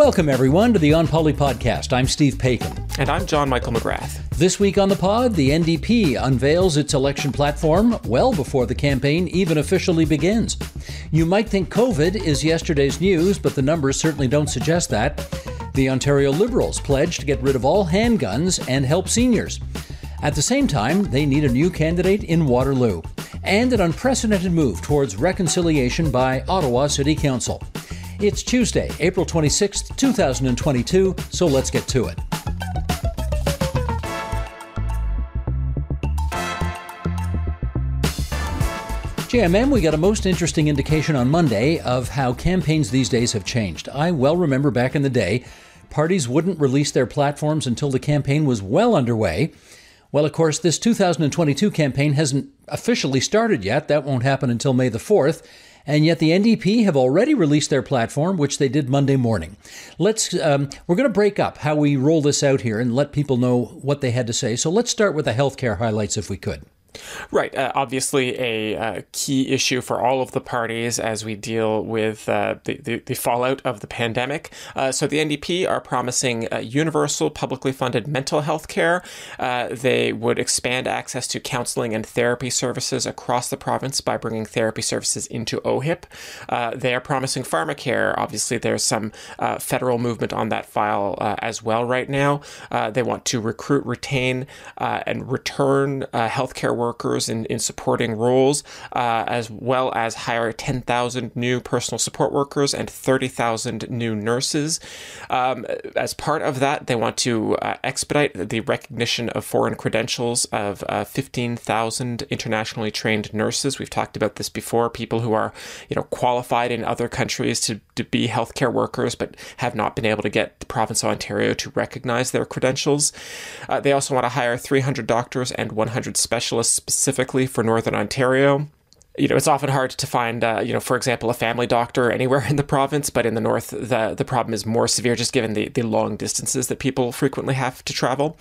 Welcome, everyone, to the On Poli podcast. I'm Steve Paikin. And I'm John Michael McGrath. This week on the pod, the NDP unveils its election platform well before the campaign even officially begins. You might think COVID is yesterday's news, but the numbers certainly don't suggest that. The Ontario Liberals pledge to get rid of all handguns and help seniors. At the same time, they need a new candidate in Waterloo. And an unprecedented move towards reconciliation by Ottawa City Council. It's Tuesday, April 26th, 2022, so let's get to it. JMM, we got a most interesting indication on Monday of how campaigns these days have changed. I well remember back in the day, parties wouldn't release their platforms until the campaign was well underway. Well, of course, this 2022 campaign hasn't officially started yet. That won't happen until May the 4th. And yet the NDP have already released their platform, which they did Monday morning. Let's um, we're going to break up how we roll this out here and let people know what they had to say. So let's start with the healthcare highlights, if we could. Right. Uh, obviously, a uh, key issue for all of the parties as we deal with uh, the, the, the, fallout of the pandemic. Uh, so, the NDP are promising uh, universal, publicly funded mental health care. Uh, they would expand access to counseling and therapy services across the province by bringing therapy services into OHIP. they are promising pharmacare. Obviously, there's some federal movement on that file as well right now. they want to recruit, retain, and return healthcare workers in, in supporting roles, uh, as well as hire 10,000 new personal support workers and 30,000 new nurses. Um, as part of that, they want to uh, expedite the recognition of foreign credentials of uh, 15,000 internationally trained nurses. We've talked about this before. People who are, you know, qualified in other countries to, to be healthcare workers, but have not been able to get the province of Ontario to recognize their credentials. Uh, they also want to hire 300 doctors and 100 specialists specifically for Northern Ontario you know, it's often hard to find, uh, you know, for example, a family doctor anywhere in the province, but in the north, the, the problem is more severe just given the, the long distances that people frequently have to travel.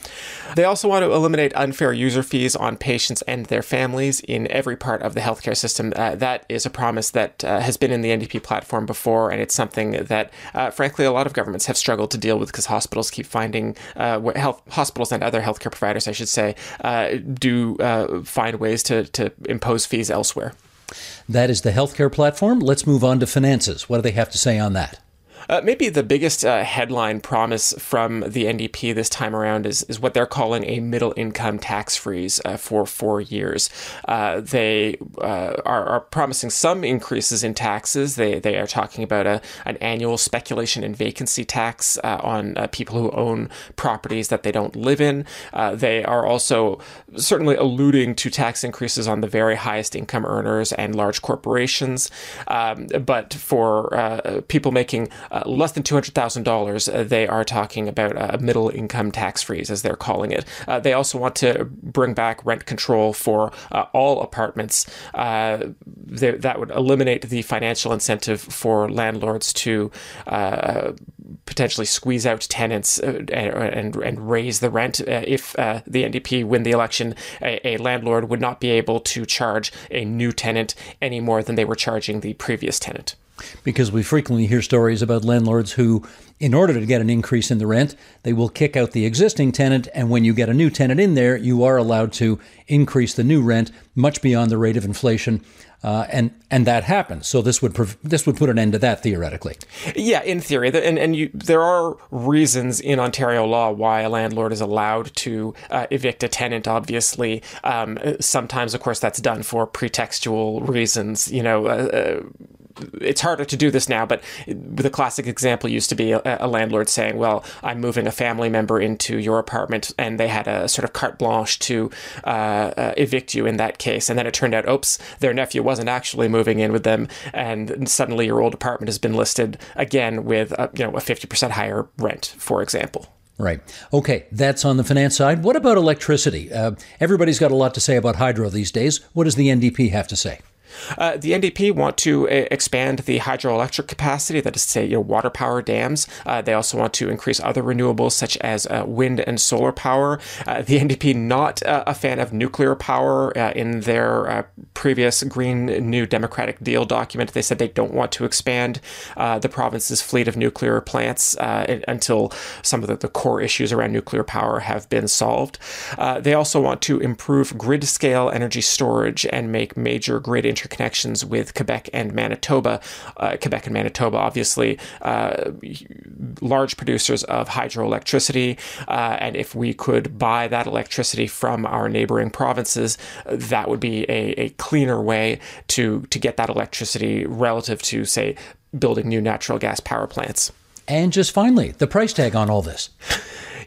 They also want to eliminate unfair user fees on patients and their families in every part of the healthcare system. Uh, that is a promise that uh, has been in the NDP platform before, and it's something that, uh, frankly, a lot of governments have struggled to deal with because hospitals keep finding, uh, health hospitals and other healthcare providers, I should say, uh, do find ways to, to impose fees elsewhere. That is the healthcare platform. Let's move on to finances. What do they have to say on that? Uh, maybe the biggest uh, headline promise from the NDP this time around is, is what they're calling a middle income tax freeze uh, for four years. Uh, they uh, are, are, promising some increases in taxes. They, they are talking about a, an annual speculation and vacancy tax uh, on people who own properties that they don't live in. they are also certainly alluding to tax increases on the very highest income earners and large corporations. Um, but for people making uh, less than $200,000, uh, they are talking about a middle income tax freeze, as they're calling it. Uh, they also want to bring back rent control for all apartments. They, that would eliminate the financial incentive for landlords to potentially squeeze out tenants and, and, and raise the rent. if the NDP win the election, a, a landlord would not be able to charge a new tenant any more than they were charging the previous tenant because we frequently hear stories about landlords who, in order to get an increase in the rent, they will kick out the existing tenant, and when you get a new tenant in there, you are allowed to increase the new rent much beyond the rate of inflation. Uh, and and that happens. So this would prov- this would put an end to that theoretically. Yeah, in theory, and and you, there are reasons in Ontario law why a landlord is allowed to uh, evict a tenant. Obviously, um, sometimes, of course, that's done for pretextual reasons. You know. Uh, uh it's harder to do this now, but the classic example used to be a, a, landlord saying, "Well, I'm moving a family member into your apartment," and they had a sort of carte blanche to uh, uh, evict you in that case. And then it turned out, oops, their nephew wasn't actually moving in with them, and suddenly your old apartment has been listed again with a, you know a 50% higher rent, for example. Right. Okay, that's on the finance side. What about electricity? Uh, everybody's got a lot to say about hydro these days. What does the NDP have to say? Uh, the NDP want to uh, expand the hydroelectric capacity, that is to say, you know, water power dams. Uh, they also want to increase other renewables such as uh, wind and solar power. Uh, the NDP not uh, a fan of nuclear power. in their previous Green New Democratic Deal document, they said they don't want to expand the province's fleet of nuclear plants until some of the, the, core issues around nuclear power have been solved. they also want to improve grid scale energy storage and make major grid interconnections with Quebec and Manitoba. Uh, Quebec and Manitoba, obviously, uh, large producers of hydroelectricity. Uh, and if we could buy that electricity from our neighboring provinces, that would be a, a cleaner way to, to get that electricity relative to, say, building new natural gas power plants. And just finally, the price tag on all this.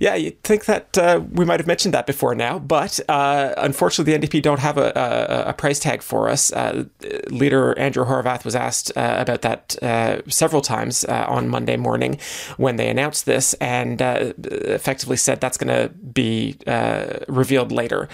Yeah, you'd think that uh, we might have mentioned that before now, but uh, unfortunately, the NDP don't have a, a, a price tag for us. Uh, leader Andrea Horwath was asked uh, about that uh, several times uh, on Monday morning when they announced this, and effectively said that's going to be revealed later.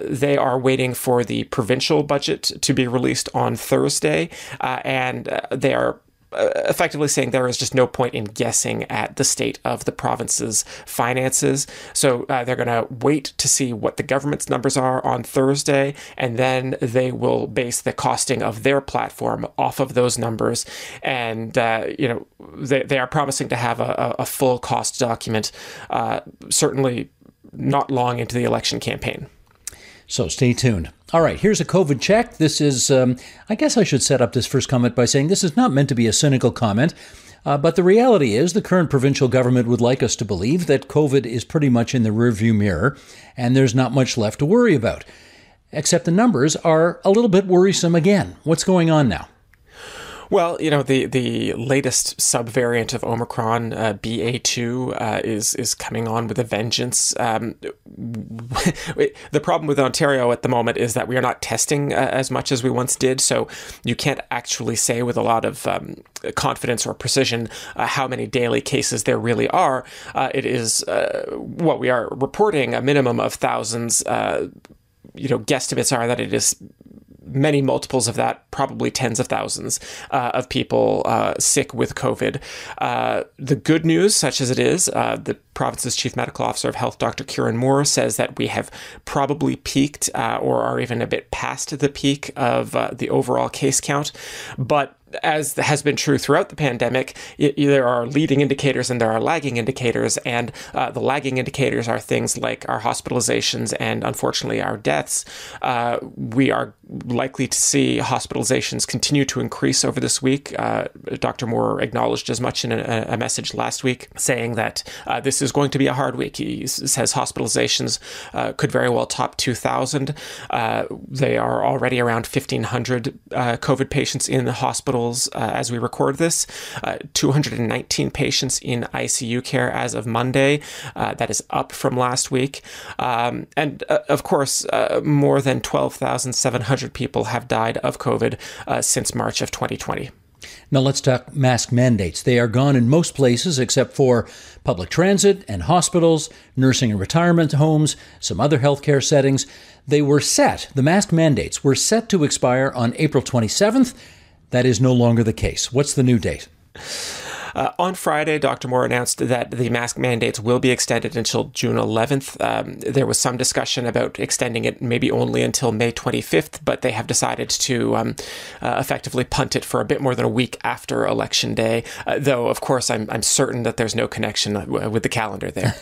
they are waiting for the provincial budget to be released on Thursday, and they are effectively saying there is just no point in guessing at the state of the province's finances. So uh, they're going to wait to see what the government's numbers are on Thursday, and then they will base the costing of their platform off of those numbers. And, uh, you know, they, they are promising to have a, a full cost document, uh, certainly not long into the election campaign. So stay tuned. All right, here's a COVID check. This is, um, I guess I should set up this first comment by saying this is not meant to be a cynical comment. Uh, but the reality is, the current provincial government would like us to believe that COVID is pretty much in the rearview mirror and there's not much left to worry about. Except the numbers are a little bit worrisome again. What's going on now? Well, you know, the, the latest subvariant of Omicron, uh, BA2, uh, is is coming on with a vengeance. Um, the problem with Ontario at the moment is that we are not testing uh, as much as we once did, so you can't actually say with a lot of um, confidence or precision uh, how many daily cases there really are. Uh, it is uh, what we are reporting a minimum of thousands you know, guesstimates are that it is many multiples of that, probably tens of thousands uh, of people uh, sick with COVID. Uh, the good news, such as it is, uh, the province's chief medical officer of health, Dr. Kieran Moore, says that we have probably peaked uh, or are even a bit past the peak of uh, the overall case count. But as has been true throughout the pandemic, it, there are leading indicators and there are lagging indicators. And uh, the lagging indicators are things like our hospitalizations and unfortunately our deaths. Uh, we are likely to see hospitalizations continue to increase over this week. Uh, Dr. Moore acknowledged as much in a, a message last week, saying that uh, this is going to be a hard week. He says hospitalizations uh, could very well top 2,000. Uh, they are already around 1,500 COVID patients in the hospital uh, as we record this, uh, 219 patients in ICU care as of Monday. Uh, that is up from last week. Um, and uh, of course, uh, more than 12,700 people have died of COVID since March of 2020. Now let's talk mask mandates. They are gone in most places except for public transit and hospitals, nursing and retirement homes, some other healthcare settings. They were set, the mask mandates were set to expire on April 27th that is no longer the case. What's the new date? Uh, on Friday, Dr. Moore announced that the mask mandates will be extended until June 11th. Um, there was some discussion about extending it maybe only until May 25th, but they have decided to um, uh, effectively punt it for a bit more than a week after Election Day. Uh, though, of course, I'm, I'm certain that there's no connection uh, with the calendar there.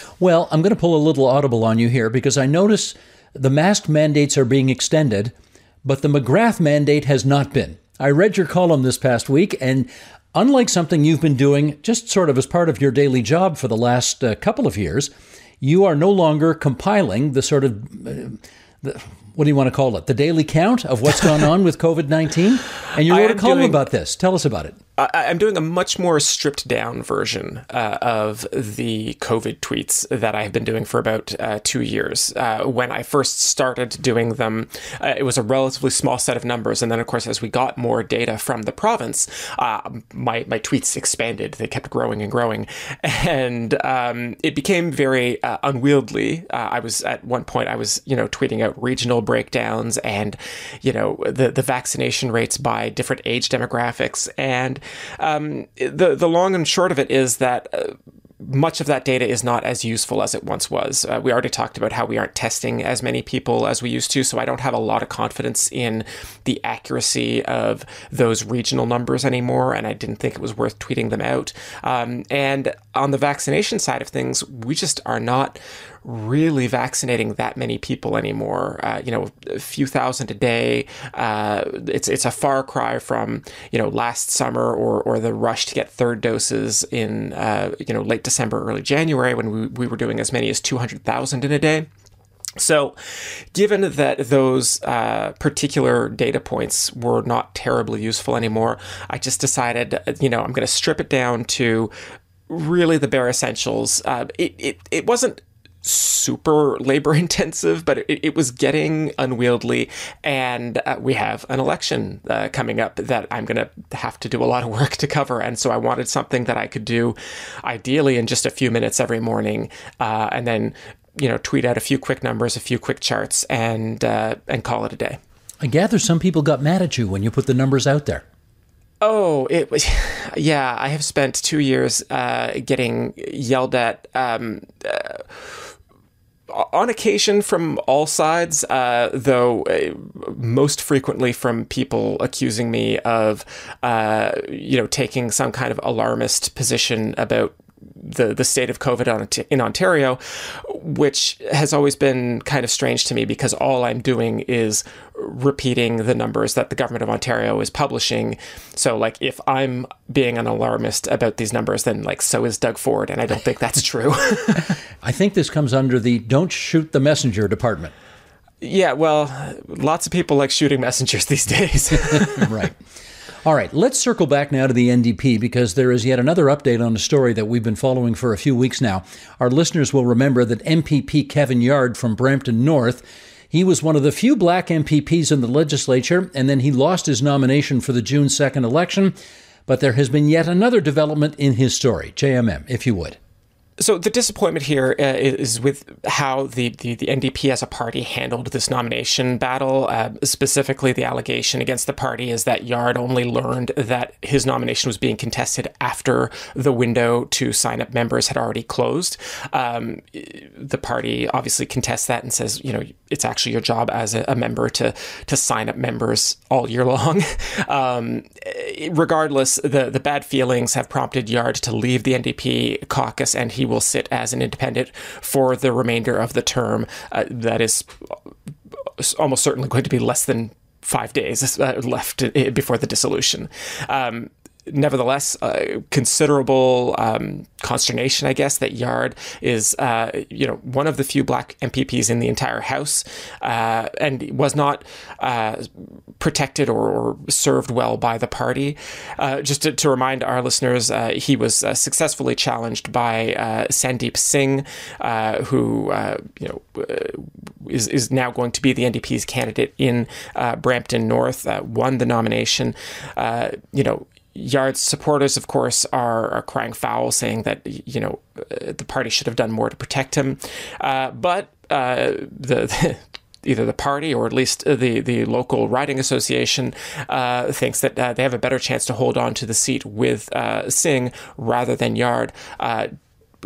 well, I'm going to pull a little audible on you here because I notice the mask mandates are being extended, but the McGrath mandate has not been. I read your column this past week, and unlike something you've been doing just sort of as part of your daily job for the last uh, couple of years, you are no longer compiling the sort of uh, the, what do you want to call it? The daily count of what's gone on with COVID 19? And you wrote a column doing, about this. Tell us about it. I, am doing a much more stripped down version uh, of the COVID tweets that I have been doing for about uh, two years. Uh, when I first started doing them, uh, it was a relatively small set of numbers, and then of course, as we got more data from the province, uh, my my tweets expanded. They kept growing and growing, and um, it became very uh, unwieldy. I was at one point I was you know tweeting out regional breakdowns and you know the the vaccination rates by different age demographics and um, the the long and short of it is that. Uh, much of that data is not as useful as it once was. Uh, we already talked about how we aren't testing as many people as we used to, so I don't have a lot of confidence in the accuracy of those regional numbers anymore, and I didn't think it was worth tweeting them out. Um, and on the vaccination side of things, we just are not really vaccinating that many people anymore. Uh, you know, a few thousand a day. Uh, it's it's a far cry from you know last summer or or the rush to get third doses in uh, you know late December, early January when we, we were doing as many as two hundred thousand in a day. So, given that those uh, particular data points were not terribly useful anymore, I just decided, you know, I'm going to strip it down to really the bare essentials. Uh, it, it, it wasn't super labor intensive, but it, it, was getting unwieldy. And uh, we have an election uh, coming up that I'm going to have to do a lot of work to cover. And so I wanted something that I could do ideally in just a few minutes every morning uh, and then, you know, tweet out a few quick numbers, a few quick charts, and, uh, and call it a day. I gather some people got mad at you when you put the numbers out there. Oh, it was, yeah. I have spent two years uh, getting yelled at. Um, uh, on occasion from all sides, uh, though uh, most frequently from people accusing me of, uh, you know, taking some kind of alarmist position about the the state of COVID in Ontario, which has always been kind of strange to me because all I'm doing is repeating the numbers that the government of Ontario is publishing. So, like, if I'm being an alarmist about these numbers, then like so is Doug Ford, and I don't think that's true. I think this comes under the "don't shoot the messenger" department. Yeah, well, lots of people like shooting messengers these days. right. All right, let's circle back now to the NDP because there is yet another update on a story that we've been following for a few weeks now. Our listeners will remember that MPP Kevin Yarde from Brampton North he was one of the few black MPPs in the legislature, and then he lost his nomination for the June 2nd election. But there has been yet another development in his story. JMM, if you would. So the disappointment here uh, is with how the, the, the, NDP as a party handled this nomination battle. Uh, specifically, the allegation against the party is that Yarde only learned that his nomination was being contested after the window to sign up members had already closed. Um, the party obviously contests that and says, you know, it's actually your job as a, a member to to sign up members all year long. um, regardless, the the bad feelings have prompted Yarde to leave the NDP caucus, and he will sit as an independent for the remainder of the term. Uh, that is almost certainly going to be less than five days uh, left before the dissolution. Um, nevertheless, uh, considerable um, consternation, I guess, that Yarde is, uh, you know, one of the few black MPPs in the entire House, uh, and was not uh, protected or, or, served well by the party. Uh, just to, to, remind our listeners, uh, he was successfully challenged by Sandeep Singh, who, you know, is, is now going to be the NDP's candidate in Brampton North, won the nomination. you know, Yarde's supporters, of course, are, are crying foul, saying that you know the party should have done more to protect him. Uh, but uh, the, the either the party or at least the, the local riding association uh, thinks that uh, they have a better chance to hold on to the seat with uh, Singh rather than Yarde, uh,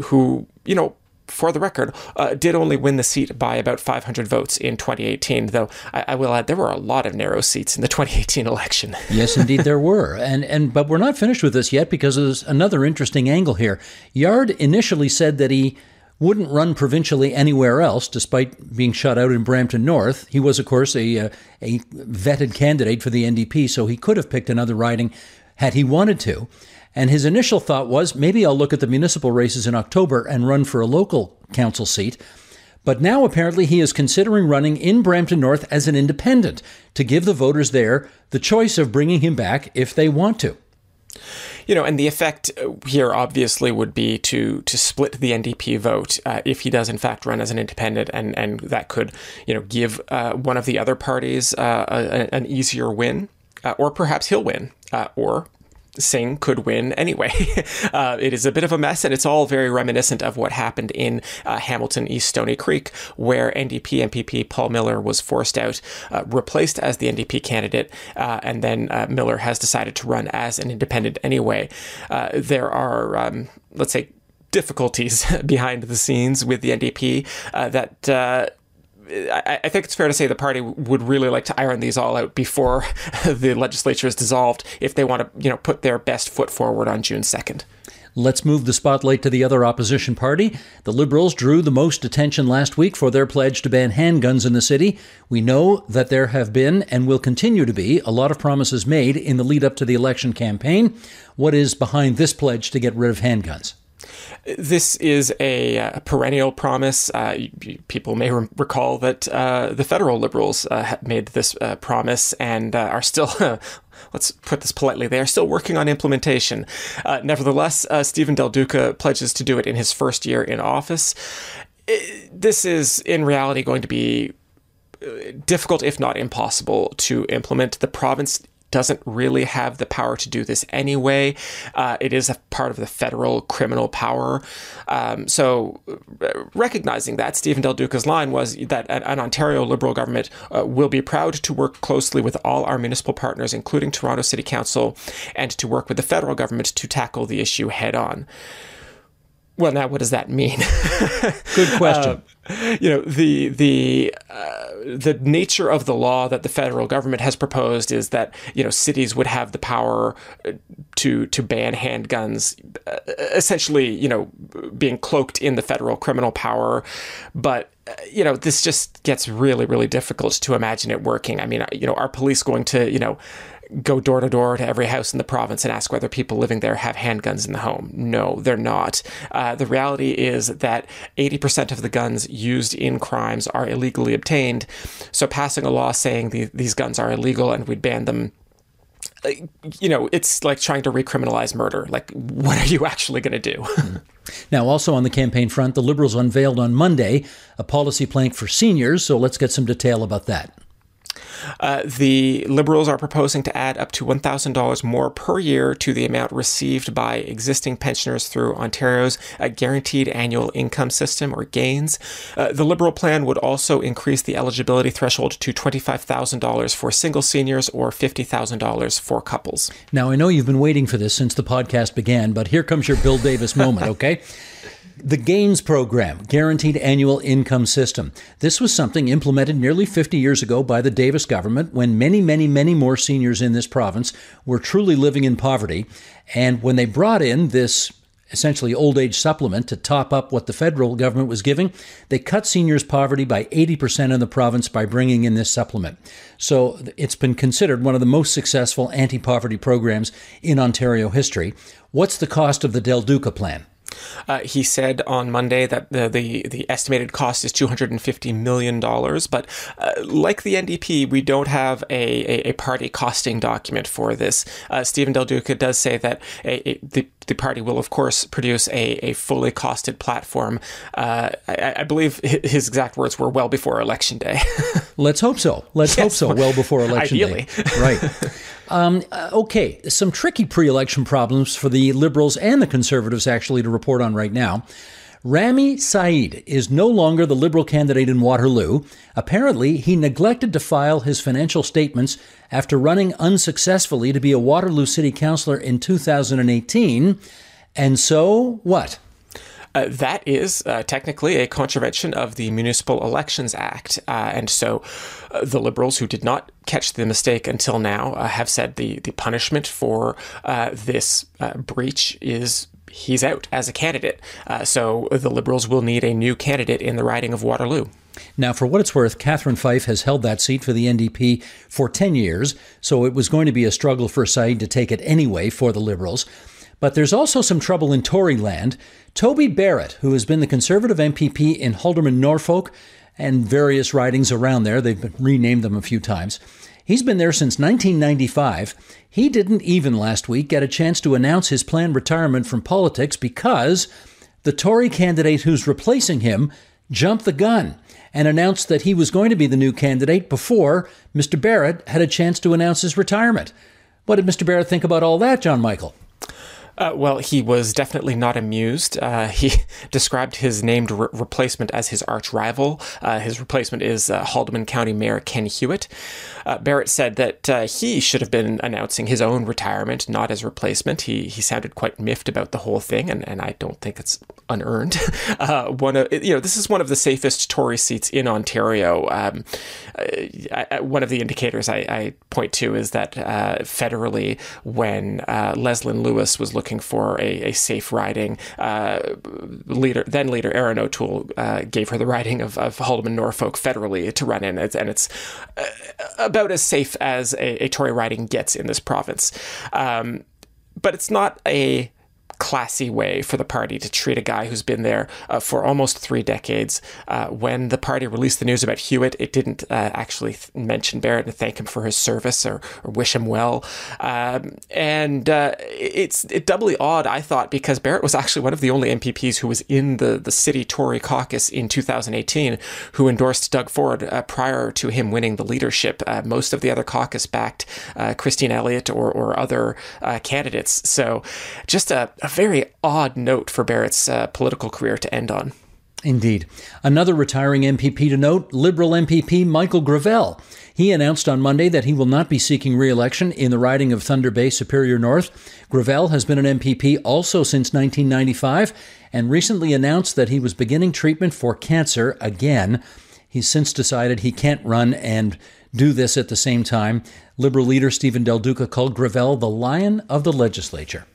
who, you know, for the record, uh, did only win the seat by about 500 votes in 2018. Though I, I, will add, there were a lot of narrow seats in the 2018 election. yes, indeed, there were. And and but we're not finished with this yet because there's another interesting angle here. Yarde initially said that he wouldn't run provincially anywhere else, despite being shut out in Brampton North. He was, of course, a uh, a vetted candidate for the NDP, so he could have picked another riding had he wanted to. And his initial thought was maybe I'll look at the municipal races in October and run for a local council seat. But now apparently he is considering running in Brampton North as an independent to give the voters there the choice of bringing him back if they want to. You know, and the effect here obviously would be to to split the NDP vote uh, if he does in fact run as an independent, and and that could you know give uh, one of the other parties uh, a, an easier win, uh, or perhaps he'll win, uh, or Singh could win anyway. uh, it is a bit of a mess, and it's all very reminiscent of what happened in uh, Hamilton East Stoney Creek, where NDP MPP Paul Miller was forced out, uh, replaced as the NDP candidate, uh, and then uh, Miller has decided to run as an independent anyway. Uh, there are, um, let's say, difficulties behind the scenes with the NDP that I, think it's fair to say the party would really like to iron these all out before the legislature is dissolved if they want to, you know, put their best foot forward on June 2nd. Let's move the spotlight to the other opposition party. The Liberals drew the most attention last week for their pledge to ban handguns in the city. We know that there have been and will continue to be a lot of promises made in the lead up to the election campaign. What is behind this pledge to get rid of handguns? This is a, a uh, perennial promise. Uh, people may re- recall that uh, the federal liberals uh, made this uh, promise and are still. let's put this politely, they are still working on implementation. nevertheless, Steven Del Duca pledges to do it in his first year in office. It, this is, in reality, going to be difficult, if not impossible, to implement. The province doesn't really have the power to do this anyway. Uh, it is a part of the federal criminal power. Um, so, uh, recognizing that, Steven Del Duca's line was that an Ontario Liberal government uh, will be proud to work closely with all our municipal partners, including Toronto City Council, and to work with the federal government to tackle the issue head on. Well, now what does that mean? Good question. Uh, you know, the the uh, the nature of the law that the federal government has proposed is that you know cities would have the power uh, to to ban handguns, uh, essentially, you know, being cloaked in the federal criminal power, but uh, you know, this just gets really, really difficult to imagine it working. I mean, you know, are police going to, you know, go door to door to every house in the province and ask whether people living there have handguns in the home. No, they're not. Uh, the reality is that 80% of the guns used in crimes are illegally obtained. So passing a law saying the, these guns are illegal and we'd ban them you know, it's like trying to recriminalize murder. Like, what are you actually going to do? now, also on the campaign front, the Liberals unveiled on Monday a policy plank for seniors. So let's get some detail about that. Uh, the Liberals are proposing to add up to $1,000 more per year to the amount received by existing pensioners through Ontario's uh, Guaranteed Annual Income System, or GAINS. Uh, the Liberal plan would also increase the eligibility threshold to $25,000 for single seniors or $50,000 for couples. Now, I know you've been waiting for this since the podcast began, but here comes your Bill Davis moment, okay? The GAINS program, Guaranteed Annual Income System. This was something implemented nearly 50 years ago by the Davis government when many, many, many more seniors in this province were truly living in poverty. And when they brought in this essentially old age supplement to top up what the federal government was giving, they cut seniors' poverty by 80% in the province by bringing in this supplement. So it's been considered one of the most successful anti poverty programs in Ontario history. What's the cost of the Del Duca plan? Uh, he said on Monday that the, the, the estimated cost is $250 million. But uh, like the NDP, we don't have a, a, a party costing document for this. Uh, Steven Del Duca does say that a, the the party will, of course, produce a, a fully costed platform. Uh, I, I, believe his exact words were well before election day. Let's hope so. Let's yes. hope so. Well before election Ideally. day. Right. Um, uh, okay, some tricky pre election problems for the Liberals and the Conservatives actually to report on right now. Rami Saeed is no longer the Liberal candidate in Waterloo. Apparently, he neglected to file his financial statements after running unsuccessfully to be a Waterloo City Councillor in 2018. And so, what? Uh, that is uh, technically a contravention of the Municipal Elections Act. Uh, and so uh, the Liberals, who did not catch the mistake until now, uh, have said the, the punishment for uh, this breach is he's out as a candidate. so the Liberals will need a new candidate in the riding of Waterloo. Now, for what it's worth, Catherine Fife has held that seat for the NDP for 10 years, so it was going to be a struggle for Saeed to take it anyway for the Liberals. But there's also some trouble in Tory land. Toby Barrett, who has been the Conservative MPP in Haldimand Norfolk and various ridings around there, they've renamed them a few times. He's been there since 1995. He didn't even last week get a chance to announce his planned retirement from politics because the Tory candidate who's replacing him jumped the gun and announced that he was going to be the new candidate before Mr. Barrett had a chance to announce his retirement. What did Mr. Barrett think about all that, John Michael? Uh, well, he was definitely not amused. Uh, he described his named re- replacement as his arch rival. Uh, his replacement is uh, Haldimand County Mayor Ken Hewitt. Uh, Barrett said that uh, he should have been announcing his own retirement, not his replacement. He he sounded quite miffed about the whole thing, and, and I don't think it's unearned. one of you know this is one of the safest Tory seats in Ontario. Um, I, one of the indicators I, I, point to is that federally, when Leslyn Lewis was looking looking for a, a safe riding. Uh, leader, then leader Erin O'Toole uh, gave her the riding of, of Haldimand Norfolk federally to run in, and it's uh, about as safe as a, a Tory riding gets in this province. Um, but it's not a classy way for the party to treat a guy who's been there uh, for almost three decades. Uh, when the party released the news about Hewitt, it didn't uh, actually th- mention Barrett and thank him for his service or, or wish him well. Um, and uh, it's it doubly odd, I thought, because Barrett was actually one of the only MPPs who was in the, the city Tory caucus in 2018 who endorsed Doug Ford uh, prior to him winning the leadership. Most of the other caucus backed Christine Elliott or, or other candidates. So just a, a very odd note for Barrett's uh, political career to end on. Indeed. Another retiring MPP to note Liberal MPP Michael Gravelle. He announced on Monday that he will not be seeking re election in the riding of Thunder Bay Superior North. Gravelle has been an MPP also since 1995 and recently announced that he was beginning treatment for cancer again. He's since decided he can't run and do this at the same time. Liberal leader Steven Del Duca called Gravelle the lion of the legislature.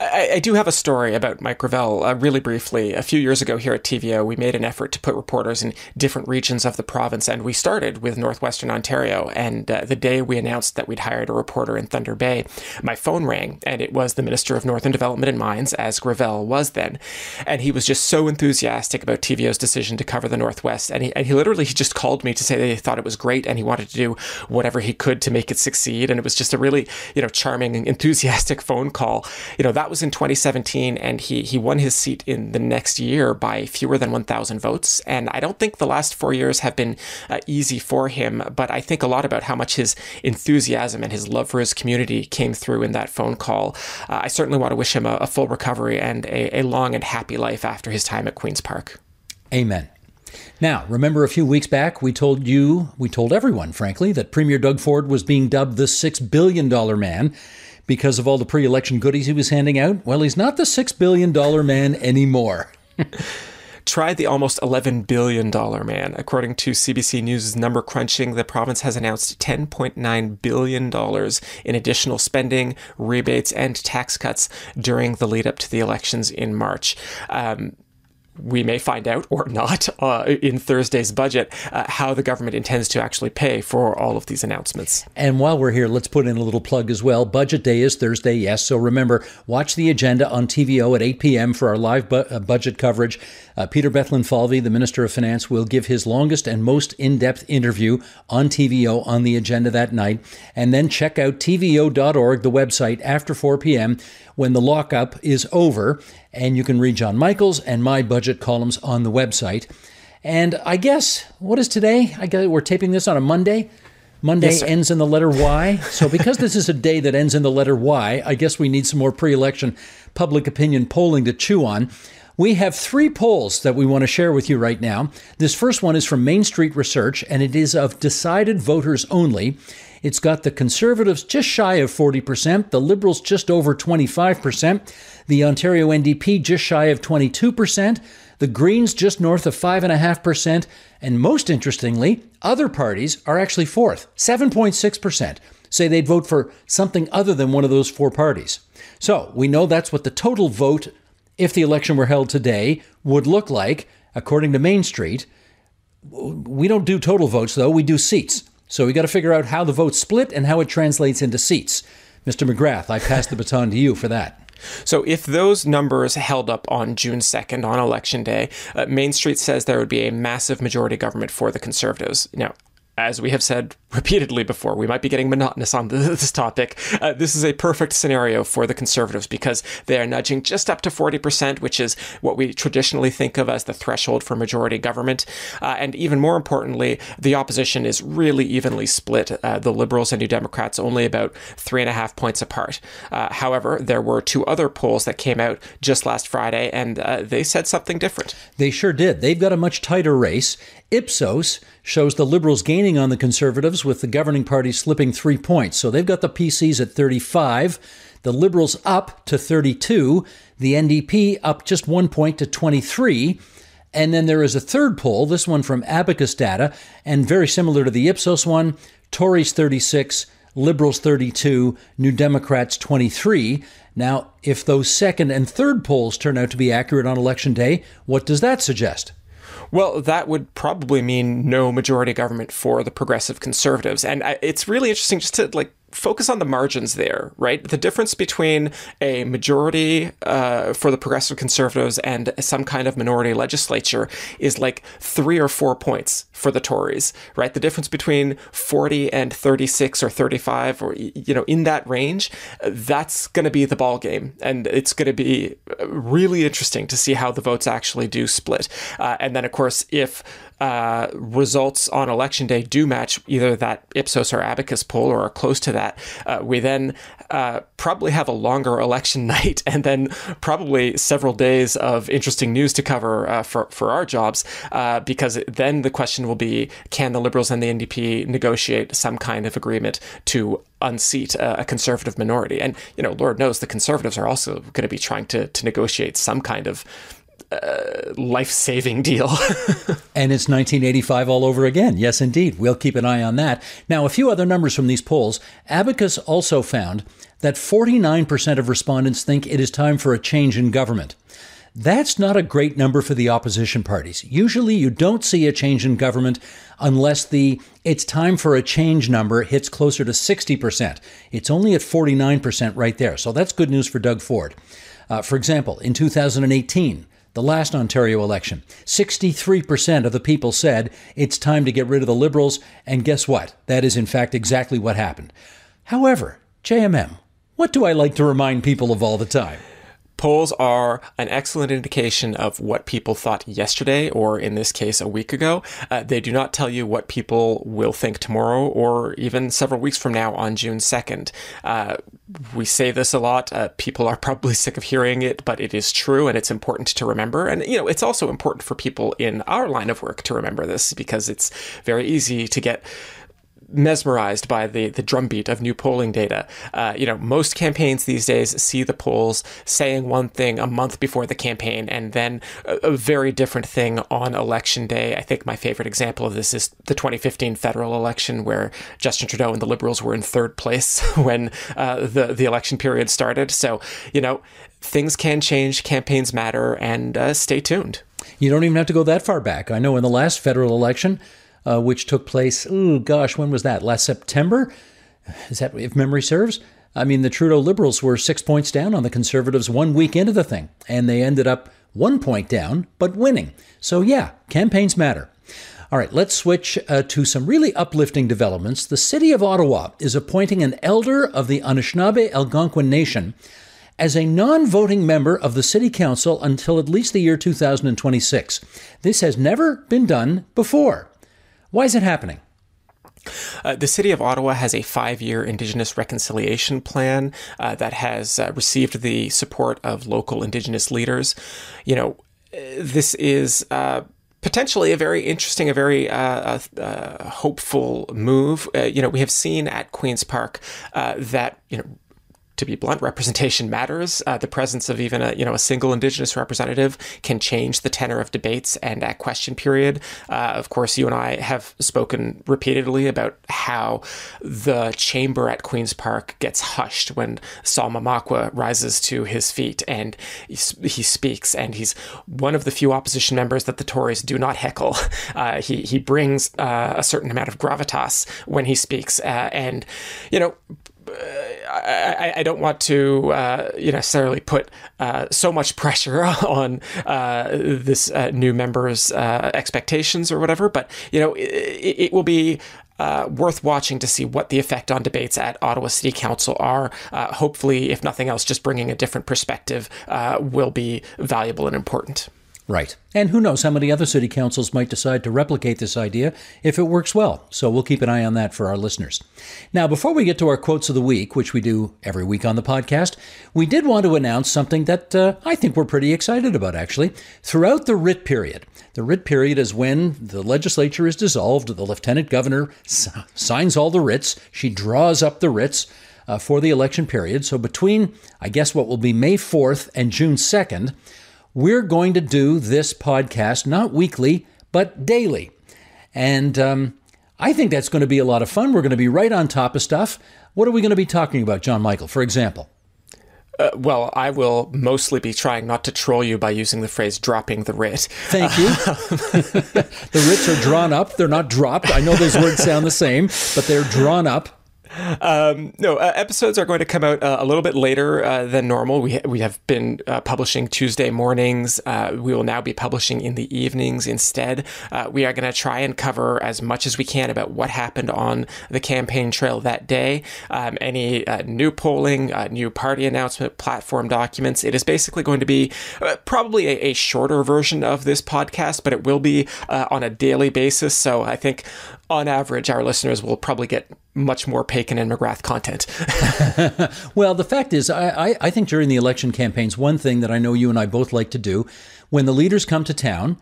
I, I, do have a story about Mike Gravelle, uh, really briefly. A few years ago here at TVO, we made an effort to put reporters in different regions of the province, and we started with northwestern Ontario. And uh, the day we announced that we'd hired a reporter in Thunder Bay, my phone rang, and it was the Minister of Northern Development and Mines, as Gravelle was then. And he was just so enthusiastic about TVO's decision to cover the Northwest. And he, and he literally he just called me to say that he thought it was great and he wanted to do whatever he could to make it succeed. And it was just a really, you know, charming enthusiastic phone call. You know, that was in 2017, and he he won his seat in the next year by fewer than 1,000 votes. And I don't think the last four years have been uh, easy for him, but I think a lot about how much his enthusiasm and his love for his community came through in that phone call. Uh, I certainly want to wish him a, a full recovery and a, a long and happy life after his time at Queen's Park. Amen. Now, remember a few weeks back, we told you, we told everyone, frankly, that Premier Doug Ford was being dubbed the $6 billion man because of all the pre election goodies he was handing out? Well, he's not the $6 billion man anymore. Try the almost $11 billion man. According to CBC News' number crunching, the province has announced $10.9 billion in additional spending, rebates, and tax cuts during the lead up to the elections in March. Um, we may find out or not uh, in Thursday's budget uh, how the government intends to actually pay for all of these announcements. And while we're here, let's put in a little plug as well. Budget day is Thursday, yes. So remember, watch the agenda on TVO at 8 p.m. for our live bu- uh, budget coverage. Uh, Peter Bethlenfalvy, the Minister of Finance, will give his longest and most in depth interview on TVO on the agenda that night. And then check out TVO.org, the website, after 4 p.m. when the lockup is over. And you can read John Michaels and my budget columns on the website. And I guess, what is today? I guess we're taping this on a Monday. Monday yes, ends in the letter Y. So, because this is a day that ends in the letter Y, I guess we need some more pre election public opinion polling to chew on. We have three polls that we want to share with you right now. This first one is from Mainstreet Research, and it is of decided voters only. It's got the Conservatives just shy of 40%, the Liberals just over 25%, the Ontario NDP just shy of 22%, the Greens just north of 5.5%, and most interestingly, other parties are actually fourth, 7.6%. Say they'd vote for something other than one of those four parties. So we know that's what the total vote if the election were held today, would look like, according to Mainstreet. We don't do total votes, though, we do seats. So we got to figure out how the votes split and how it translates into seats. Mr. McGrath, I pass the baton to you for that. So, if those numbers held up on June 2nd, on election day, uh, Mainstreet says there would be a massive majority government for the Conservatives. Now, as we have said repeatedly before, we might be getting monotonous on this topic. Uh, this is a perfect scenario for the conservatives because they are nudging just up to 40%, which is what we traditionally think of as the threshold for majority government. Uh, and even more importantly, the opposition is really evenly split. Uh, the Liberals and New Democrats only about three and a half points apart. Uh, however, there were two other polls that came out just last Friday, and uh, they said something different. They sure did. They've got a much tighter race. Ipsos shows the Liberals gaining on the Conservatives with the governing party slipping three points. So they've got the PCs at 35, the Liberals up to 32, the NDP up just one point to 23. And then there is a third poll, this one from Abacus Data, and very similar to the Ipsos one Tories 36, Liberals 32, New Democrats 23. Now, if those second and third polls turn out to be accurate on election day, what does that suggest? Well, that would probably mean no majority government for the progressive conservatives. And it's really interesting just to like focus on the margins there, right? The difference between a majority uh, for the progressive conservatives and some kind of minority legislature is like three or four points for the Tories, right? The difference between 40 and 36 or 35 or, you know, in that range, that's going to be the ball game. And it's going to be really interesting to see how the votes actually do split. Uh, and then, of course, if uh, results on election day do match either that Ipsos or Abacus poll or are close to that, uh, we then uh, probably have a longer election night and then probably several days of interesting news to cover uh, for, for our jobs uh, because then the question will be can the Liberals and the NDP negotiate some kind of agreement to unseat a, a conservative minority? And, you know, Lord knows the conservatives are also going to be trying to, to negotiate some kind of uh, life saving deal. and it's 1985 all over again. Yes, indeed. We'll keep an eye on that. Now, a few other numbers from these polls. Abacus also found that 49% of respondents think it is time for a change in government. That's not a great number for the opposition parties. Usually, you don't see a change in government unless the it's time for a change number hits closer to 60%. It's only at 49% right there. So that's good news for Doug Ford. Uh, for example, in 2018, the last Ontario election, 63% of the people said it's time to get rid of the Liberals, and guess what? That is, in fact, exactly what happened. However, JMM, what do I like to remind people of all the time? Polls are an excellent indication of what people thought yesterday, or in this case, a week ago. Uh, they do not tell you what people will think tomorrow or even several weeks from now on June 2nd. Uh, we say this a lot. Uh, people are probably sick of hearing it, but it is true and it's important to remember. And, you know, it's also important for people in our line of work to remember this because it's very easy to get mesmerized by the the drumbeat of new polling data. Uh, you know, most campaigns these days see the polls saying one thing a month before the campaign, and then a, a, very different thing on election day. I think my favorite example of this is the 2015 federal election, where Justin Trudeau and the Liberals were in third place when uh, the the election period started. So, you know, things can change, campaigns matter, and uh, stay tuned. You don't even have to go that far back. I know in the last federal election uh, which took place, oh gosh, when was that? Last September? Is that, if memory serves? I mean, the Trudeau Liberals were six points down on the Conservatives one week into the thing, and they ended up one point down, but winning. So, yeah, campaigns matter. All right, let's switch uh, to some really uplifting developments. The city of Ottawa is appointing an elder of the Anishinaabe Algonquin Nation as a non voting member of the City Council until at least the year 2026. This has never been done before. Why is it happening? Uh, the city of Ottawa has a five year Indigenous reconciliation plan uh, that has uh, received the support of local Indigenous leaders. You know, this is uh, potentially a very interesting, a very uh, uh, hopeful move. you know, we have seen at Queen's Park that, you know, to be blunt, representation matters. Uh, the presence of even a you know a single Indigenous representative can change the tenor of debates and at question period. Uh, of course, you and I have spoken repeatedly about how the chamber at Queens Park gets hushed when Sol Mamakwa rises to his feet and he, he speaks, and he's one of the few opposition members that the Tories do not heckle. Uh, he he brings uh, a certain amount of gravitas when he speaks, uh, and you know I, I, don't want to uh, necessarily put uh, so much pressure on uh, this uh, new member's uh, expectations or whatever, but you know, it, it will be uh, worth watching to see what the effect on debates at Ottawa City Council are. Uh, hopefully, if nothing else, just bringing a different perspective uh, will be valuable and important. Right. And who knows how many other city councils might decide to replicate this idea if it works well. So we'll keep an eye on that for our listeners. Now, before we get to our quotes of the week, which we do every week on the podcast, we did want to announce something that uh, I think we're pretty excited about, actually. Throughout the writ period, the writ period is when the legislature is dissolved, the lieutenant governor s- signs all the writs, she draws up the writs. Uh, for the election period. So, between, I guess, what will be May 4th and June 2nd, we're going to do this podcast not weekly, but daily. And um, I think that's going to be a lot of fun. We're going to be right on top of stuff. What are we going to be talking about, John Michael, for example? Uh, well, I will mostly be trying not to troll you by using the phrase dropping the writ. Thank you. the writs are drawn up. They're not dropped. I know those words sound the same, but they're drawn up. Um, no, uh, episodes are going to come out uh, a little bit later uh, than normal. We ha- we have been uh, publishing Tuesday mornings. Uh, we will now be publishing in the evenings instead. Uh, we are going to try and cover as much as we can about what happened on the campaign trail that day. Um, any new polling, new party announcement, platform documents. It is basically going to be probably a, a, shorter version of this podcast, but it will be on a daily basis. So I think on average, our listeners will probably get much more Paikin and McGrath content. well, the fact is, I, I, I, think during the election campaigns, one thing that I know you and I both like to do, when the leaders come to town,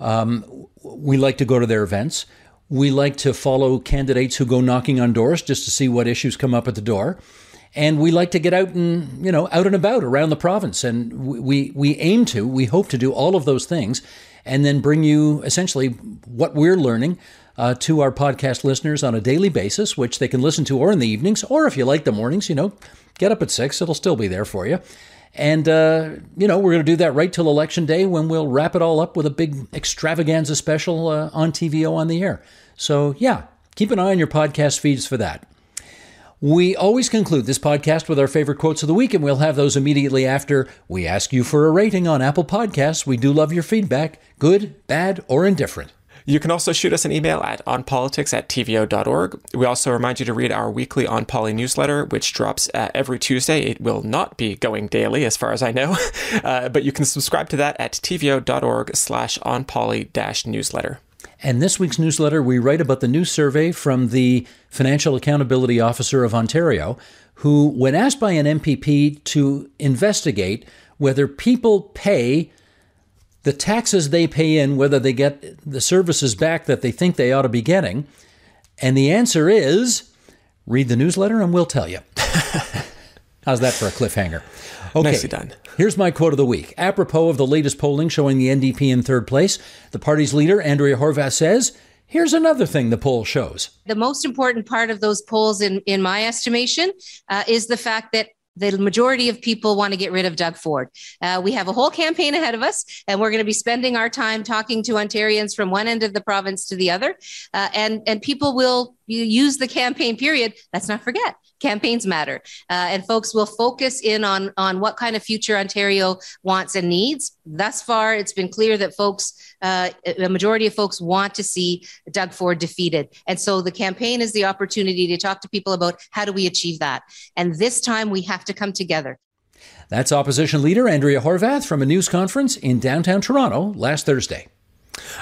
um, we like to go to their events. We like to follow candidates who go knocking on doors just to see what issues come up at the door. And we like to get out and, you know, out and about around the province. And we, we aim to, we hope to do all of those things and then bring you essentially what we're learning uh, to our podcast listeners on a daily basis, which they can listen to or in the evenings, or if you like the mornings, you know, get up at six, it'll still be there for you. And, uh, you know, we're going to do that right till election day when we'll wrap it all up with a big extravaganza special uh, on TVO on the air. So, yeah, keep an eye on your podcast feeds for that. We always conclude this podcast with our favorite quotes of the week, and we'll have those immediately after we ask you for a rating on Apple Podcasts. We do love your feedback, good, bad, or indifferent. You can also shoot us an email at onpolitics at tvo.org. We also remind you to read our weekly On Poli newsletter, which drops uh, every Tuesday. It will not be going daily, as far as I know, uh, but you can subscribe to that at tvo.org slash onpoli newsletter. And this week's newsletter, we write about the new survey from the Financial Accountability Officer of Ontario, who, when asked by an MPP to investigate whether people pay the taxes they pay in, whether they get the services back that they think they ought to be getting? And the answer is read the newsletter and we'll tell you. How's that for a cliffhanger? Okay, Nicely done. Here's my quote of the week. Apropos of the latest polling showing the NDP in third place, the party's leader, Andrea Horwath, says, Here's another thing the poll shows. The most important part of those polls, in, in my estimation, uh, is the fact that the majority of people want to get rid of Doug Ford. Uh, we have a whole campaign ahead of us, and we're going to be spending our time talking to Ontarians from one end of the province to the other. Uh, and, and people will use the campaign period. Let's not forget campaigns matter. Uh, and folks will focus in on on what kind of future ontario wants and needs. Thus far it's been clear that folks uh, a majority of folks want to see doug ford defeated. And so the campaign is the opportunity to talk to people about how do we achieve that. And this time we have to come together. That's opposition leader andrea horwath from a news conference in downtown toronto last thursday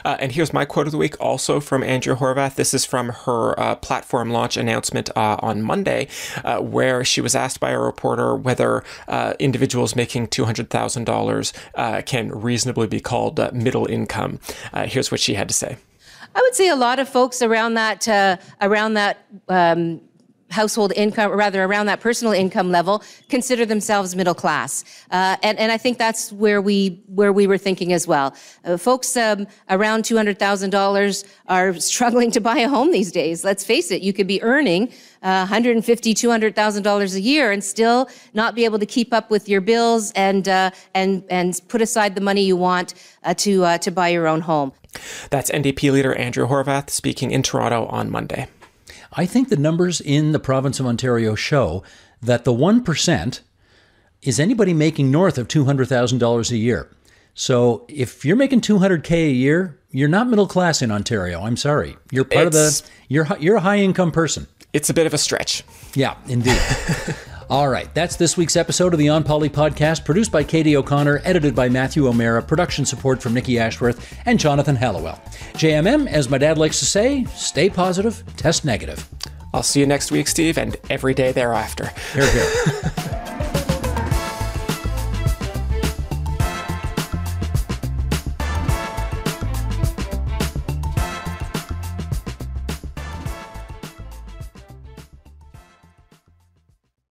uh, and here's my quote of the week, also from Andrea Horwath. This is from her uh, platform launch announcement uh, on Monday, uh, where she was asked by a reporter whether uh, individuals making $200,000 uh, can reasonably be called middle income. here's what she had to say. I would say a lot of folks around that around that um, household income, or rather around that personal income level, consider themselves middle class. Uh, and, and I think that's where we, where we were thinking as well. Uh, folks um, around $200,000 are struggling to buy a home these days. Let's face it, you could be earning uh, $150,000, $200,000 a year and still not be able to keep up with your bills and, uh, and, and put aside the money you want uh, to, uh, to buy your own home. That's NDP leader Andrea Horwath speaking in Toronto on Monday. I think the numbers in the province of Ontario show that the 1% is anybody making north of $200,000 a year. So if you're making 200k a year, you're not middle class in Ontario. I'm sorry. You're part It's- of the you're you're a high income person. It's a bit of a stretch. Yeah, indeed. All right, that's this week's episode of the On Poli podcast, produced by Katie O'Connor, edited by Matthew O'Mara, production support from Nikki Ashworth and Jonathan Hallowell. JMM, as my dad likes to say, stay positive, test negative. I'll see you next week, Steve, and every day thereafter. Here, here.